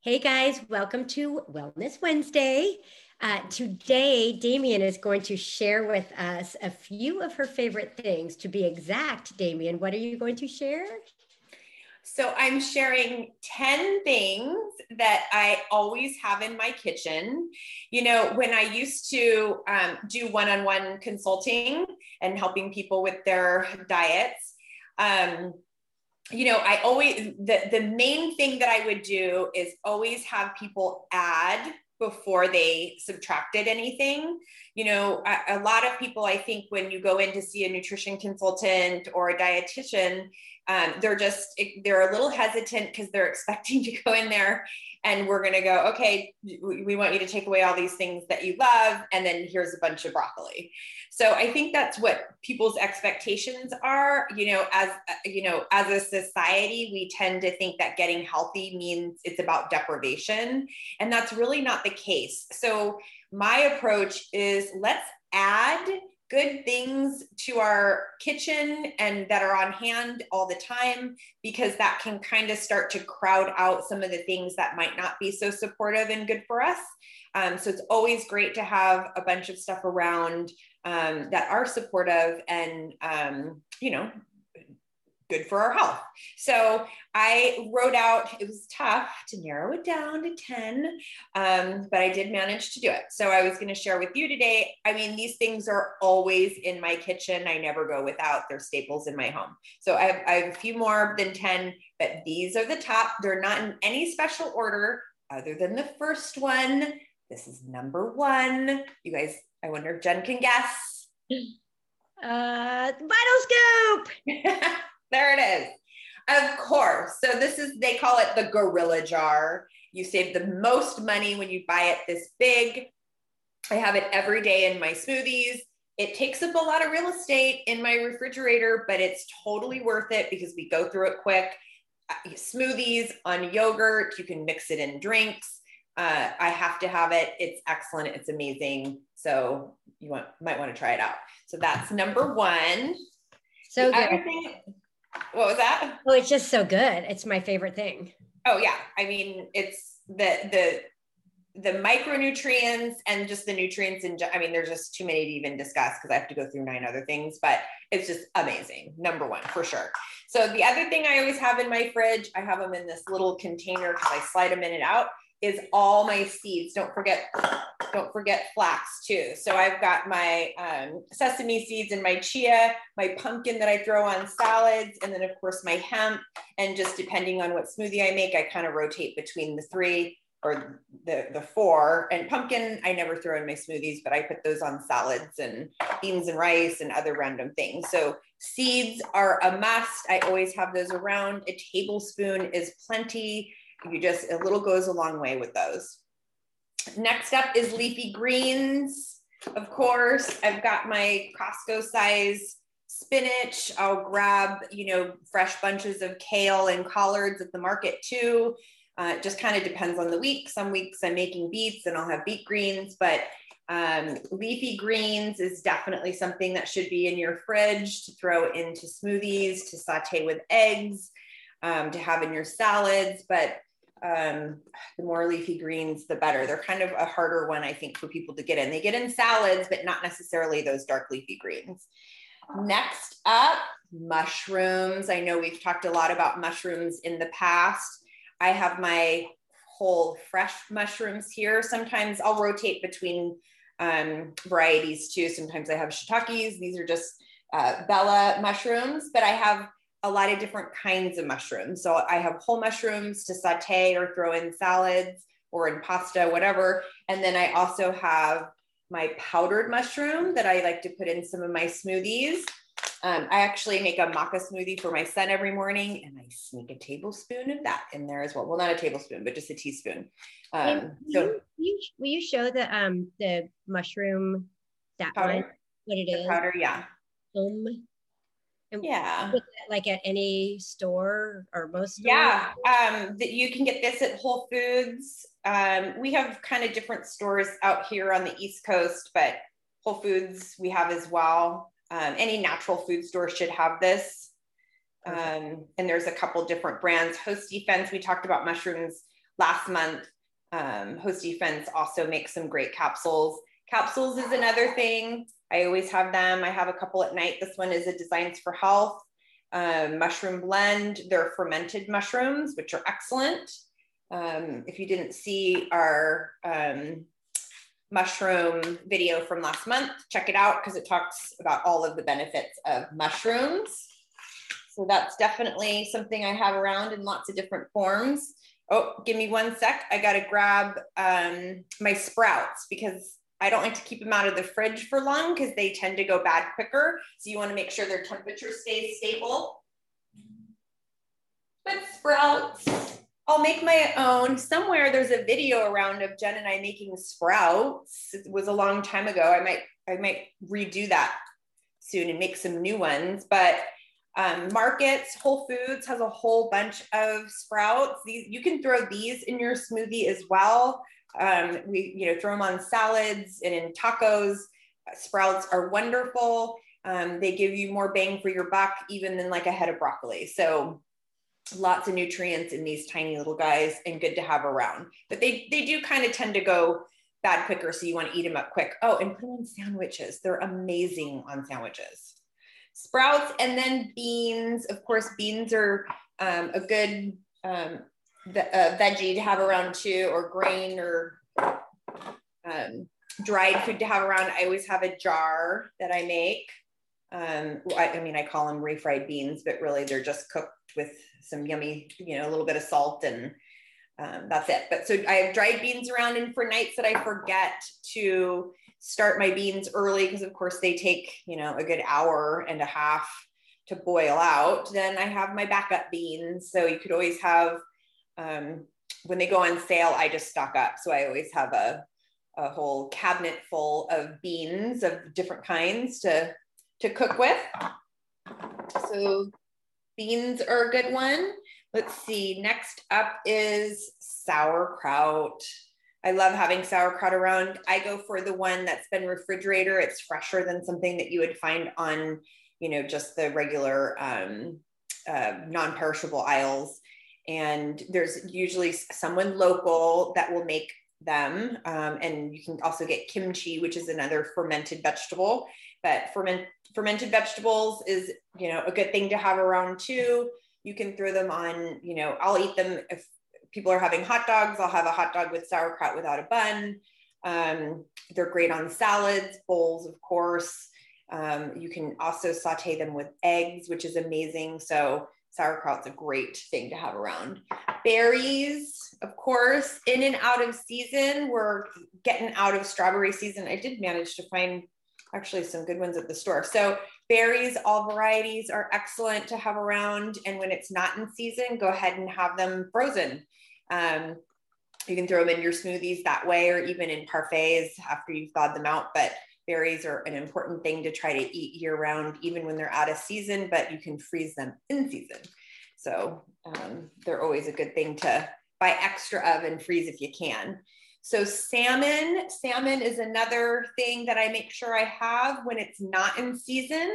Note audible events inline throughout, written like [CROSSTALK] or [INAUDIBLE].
Hey guys, welcome to Wellness Wednesday. Uh, today, Damian is going to share with us a few of her favorite things. To be exact, Damian, what are you going to share? So, I'm sharing 10 things that I always have in my kitchen. You know, when I used to um, do one on one consulting and helping people with their diets, um, you know, I always, the, the main thing that I would do is always have people add before they subtracted anything. You know, a, a, lot of people, I think, when you go in to see a nutrition consultant or a dietitian, um, they're just they're a little hesitant because they're [LAUGHS] expecting to go in there and we're going to go okay we want you to take away all these things that you love and then here's a bunch of broccoli. So i think that's what people's expectations are you know as uh, you know as a society we tend to think that getting healthy means it's about deprivation and that's really not the case. So my approach is let's add good things to our kitchen and that are on hand all the time because that can kind of start to crowd out some of the things that might not be so supportive and good for us. Um, so it's always great to have a bunch of stuff around um, that are supportive and um, you know good for our health. So I wrote out, it was tough to narrow it down to 10, um, but I did manage to do it. So I was going to share with you today. I mean, these things are always in my kitchen. I never go without, they're staples in my home. So I have, I have a few more than 10, but these are the top. They're not in any special order other than the first one. This is number one. You guys, I wonder if Jen can guess. Uh, Vital Scoop. [LAUGHS] There it is. Of course. So this is, they call it the gorilla jar. You save the most money when you buy it this big. I have it every day in my smoothies. It takes up a lot of real estate in my refrigerator, but it's totally worth it because we go through it quick. Uh, smoothies on yogurt, you can mix it in drinks. Uh, I have to have it. It's excellent. It's amazing. So you want might want to try it out. So that's number one. So good. Thing, what was that? Oh, it's just so good. It's my favorite thing. Oh yeah. I mean, it's the the the micronutrients and just the nutrients and I mean, there's just too many to even discuss because I have to go through nine other things, but it's just amazing. Number one for sure. So the other thing I always have in my fridge, I have them in this little container because I slide them in and out is all my seeds. Don't forget, don't forget flax too. So I've got my um, sesame seeds and my chia, my pumpkin that I throw on salads, and then of course my hemp. And just depending on what smoothie I make, I kind of rotate between the three or the the four. And pumpkin, I never throw in my smoothies, but I put those on salads and beans and rice and other random things. So seeds are a must. I always have those around. A tablespoon is plenty you just, a little goes a long way with those. Next up is leafy greens. Of course, I've got my Costco size spinach. I'll grab, you know, fresh bunches of kale and collards at the market too. Uh, it just kind of depends on the week. Some weeks I'm making beets and I'll have beet greens, but um, leafy greens is definitely something that should be in your fridge to throw into smoothies, to saute with eggs, um, to have in your salads. But um, the more leafy greens, the better. They're kind of a harder one, I think, for people to get in. They get in salads, but not necessarily those dark leafy greens. Next up, mushrooms. I know we've talked a lot about mushrooms in the past. I have my whole fresh mushrooms here. Sometimes I'll rotate between um, varieties too. Sometimes I have shiitakes. These are just uh, Bella mushrooms, but I have a lot of different kinds of mushrooms. So I have whole mushrooms to saute or throw in salads or in pasta, whatever. And then I also have my powdered mushroom that I like to put in some of my smoothies. Um, I actually make a maca smoothie for my son every morning, and I sneak a tablespoon of that in there as well. Well, not a tablespoon, but just a teaspoon. Um, so, will you, will you show the um the mushroom that powder, one, what it the is? Powder, yeah. Um, and yeah. Like at any store or most stores? Yeah. Um, that you can get this at Whole Foods. Um, we have kind of different stores out here on the East Coast, but Whole Foods we have as well. Um, any natural food store should have this. Um, and there's a couple different brands. Host Defense, we talked about mushrooms last month. Um, Host Defense also makes some great capsules. Capsules is another thing. I always have them. I have a couple at night. This one is a Designs for Health um, mushroom blend. They're fermented mushrooms, which are excellent. Um, if you didn't see our um, mushroom video from last month, check it out because it talks about all of the benefits of mushrooms. So that's definitely something I have around in lots of different forms. Oh, give me one sec. I got to grab um, my sprouts because I don't like to keep them out of the fridge for long because they tend to go bad quicker. So you want to make sure their temperature stays stable. But sprouts, I'll make my own. Somewhere there's a video around of Jen and I making sprouts. It was a long time ago. I might I might redo that soon and make some new ones. But um, markets, Whole Foods has a whole bunch of sprouts. These you can throw these in your smoothie as well. Um, we, you know, throw them on salads and in tacos. Sprouts are wonderful. Um, they give you more bang for your buck, even than like a head of broccoli. So lots of nutrients in these tiny little guys and good to have around. But they they do kind of tend to go bad quicker, so you want to eat them up quick. Oh, and put them on sandwiches. They're amazing on sandwiches. Sprouts and then beans. Of course, beans are um, a good um, uh, veggie to have around too, or grain or um, dried food to have around. I always have a jar that I make. Um, I, I, mean, I call them refried beans, but really they're just cooked with some yummy, you know, a little bit of salt and um, that's it. But so I have dried beans around and for nights that I forget to start my beans early, because of course they take, you know, a good hour and a half to boil out, then I have my backup beans. So you could always have um, when they go on sale, I just stock up. So I always have a, a whole cabinet full of beans of different kinds to, to cook with. So beans are a good one. Let's see, next up is sauerkraut. I love having sauerkraut around. I go for the one that's been refrigerator. It's fresher than something that you would find on, you know, just the regular um, uh, non-perishable aisles and there's usually someone local that will make them um, and you can also get kimchi which is another fermented vegetable. But ferment, fermented vegetables is you know a good thing to have around too. You can throw them on you know i'll eat them if people are having hot dogs i'll have a hot dog with sauerkraut without a bun. Um, they're great on salads bowls of course. Um, you can also saute them with eggs which is amazing. So sauerkraut's a great thing to have around. Berries, of course, in and out of season. We're getting out of strawberry season. I did manage to find actually some good ones at the store. So berries, all varieties are excellent to have around. And when it's not in season, go ahead and have them frozen. Um, you can throw them in your smoothies that way, or even in parfaits after you've thawed them out. But berries are an important thing to try to eat year round, even when they're out of season, but you can freeze them in season. So um, they're always a good thing to buy extra of and freeze if you can. So salmon, salmon is another thing that I make sure I have when it's not in season.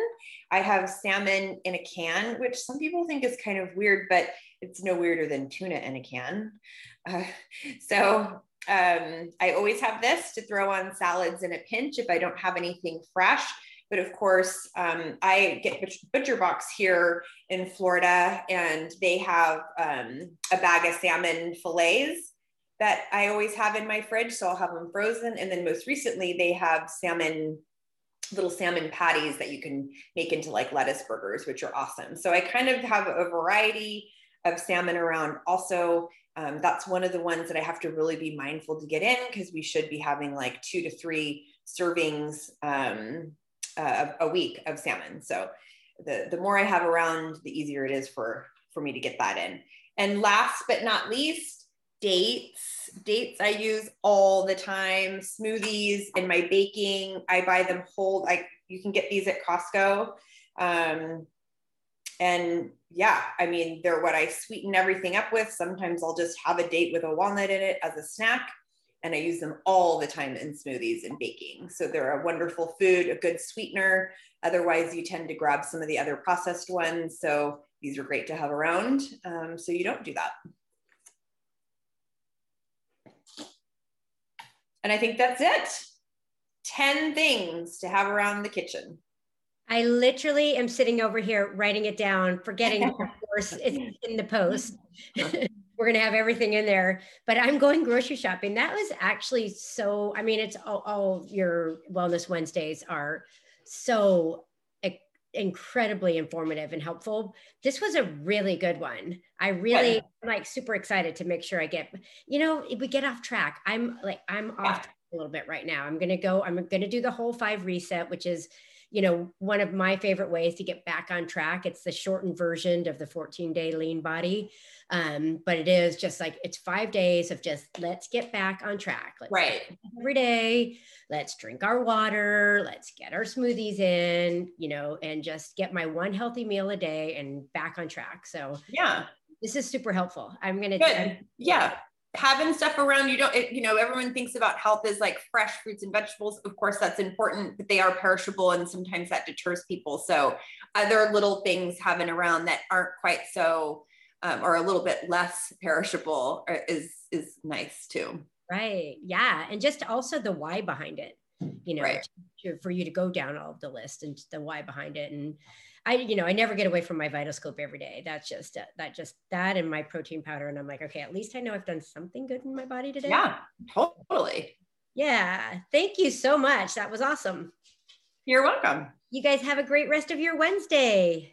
I have salmon in a can, which some people think is kind of weird, but it's no weirder than tuna in a can. Uh, so um, I always have this to throw on salads in a pinch if I don't have anything fresh. But of course, um, I get Butcher Box here in Florida, and they have um, a bag of salmon fillets that I always have in my fridge. So I'll have them frozen. And then most recently, they have salmon, little salmon patties that you can make into like lettuce burgers, which are awesome. So I kind of have a variety of salmon around. Also, um, that's one of the ones that I have to really be mindful to get in because we should be having like two to three servings um, uh, a week of salmon. So the, the more I have around, the easier it is for, for me to get that in. And last but not least, dates. Dates I use all the time. Smoothies in my baking. I buy them whole. Like you can get these at Costco. Um, and yeah, I mean, they're what I sweeten everything up with. Sometimes I'll just have a date with a walnut in it as a snack. And I use them all the time in smoothies and baking. So they're a wonderful food, a good sweetener. Otherwise, you tend to grab some of the other processed ones. So these are great to have around. Um, so you don't do that. And I think that's it. 10 things to have around the kitchen. I literally am sitting over here writing it down, forgetting, of [LAUGHS] course, it's in the post. Mm-hmm. [LAUGHS] We're going to have everything in there, but I'm going grocery shopping. That was actually so, I mean, it's all, all your Wellness Wednesdays are so incredibly informative and helpful. This was a really good one. I really yeah. like super excited to make sure I get, you know, if we get off track, I'm like, I'm off a little bit right now. I'm going to go, I'm going to do the whole five reset, which is, you know, one of my favorite ways to get back on track. It's the shortened version of the 14 day lean body. Um, but it is just like it's five days of just let's get back on track. Let's right. Every day, let's drink our water, let's get our smoothies in, you know, and just get my one healthy meal a day and back on track. So yeah, this is super helpful. I'm gonna Good. yeah having stuff around you don't it, you know everyone thinks about health as like fresh fruits and vegetables. Of course that's important but they are perishable and sometimes that deters people. So other little things having around that aren't quite so um, or a little bit less perishable uh, is is nice too. Right. Yeah. And just also the why behind it you know right. to, for you to go down all of the list and the why behind it and I, you know, I never get away from my Vitascope every day. That's just uh, that just that and my protein powder. And I'm like, okay, at least I know I've done something good in my body today. Yeah, totally. Yeah. Thank you so much. That was awesome. You're welcome. You guys have a great rest of your Wednesday.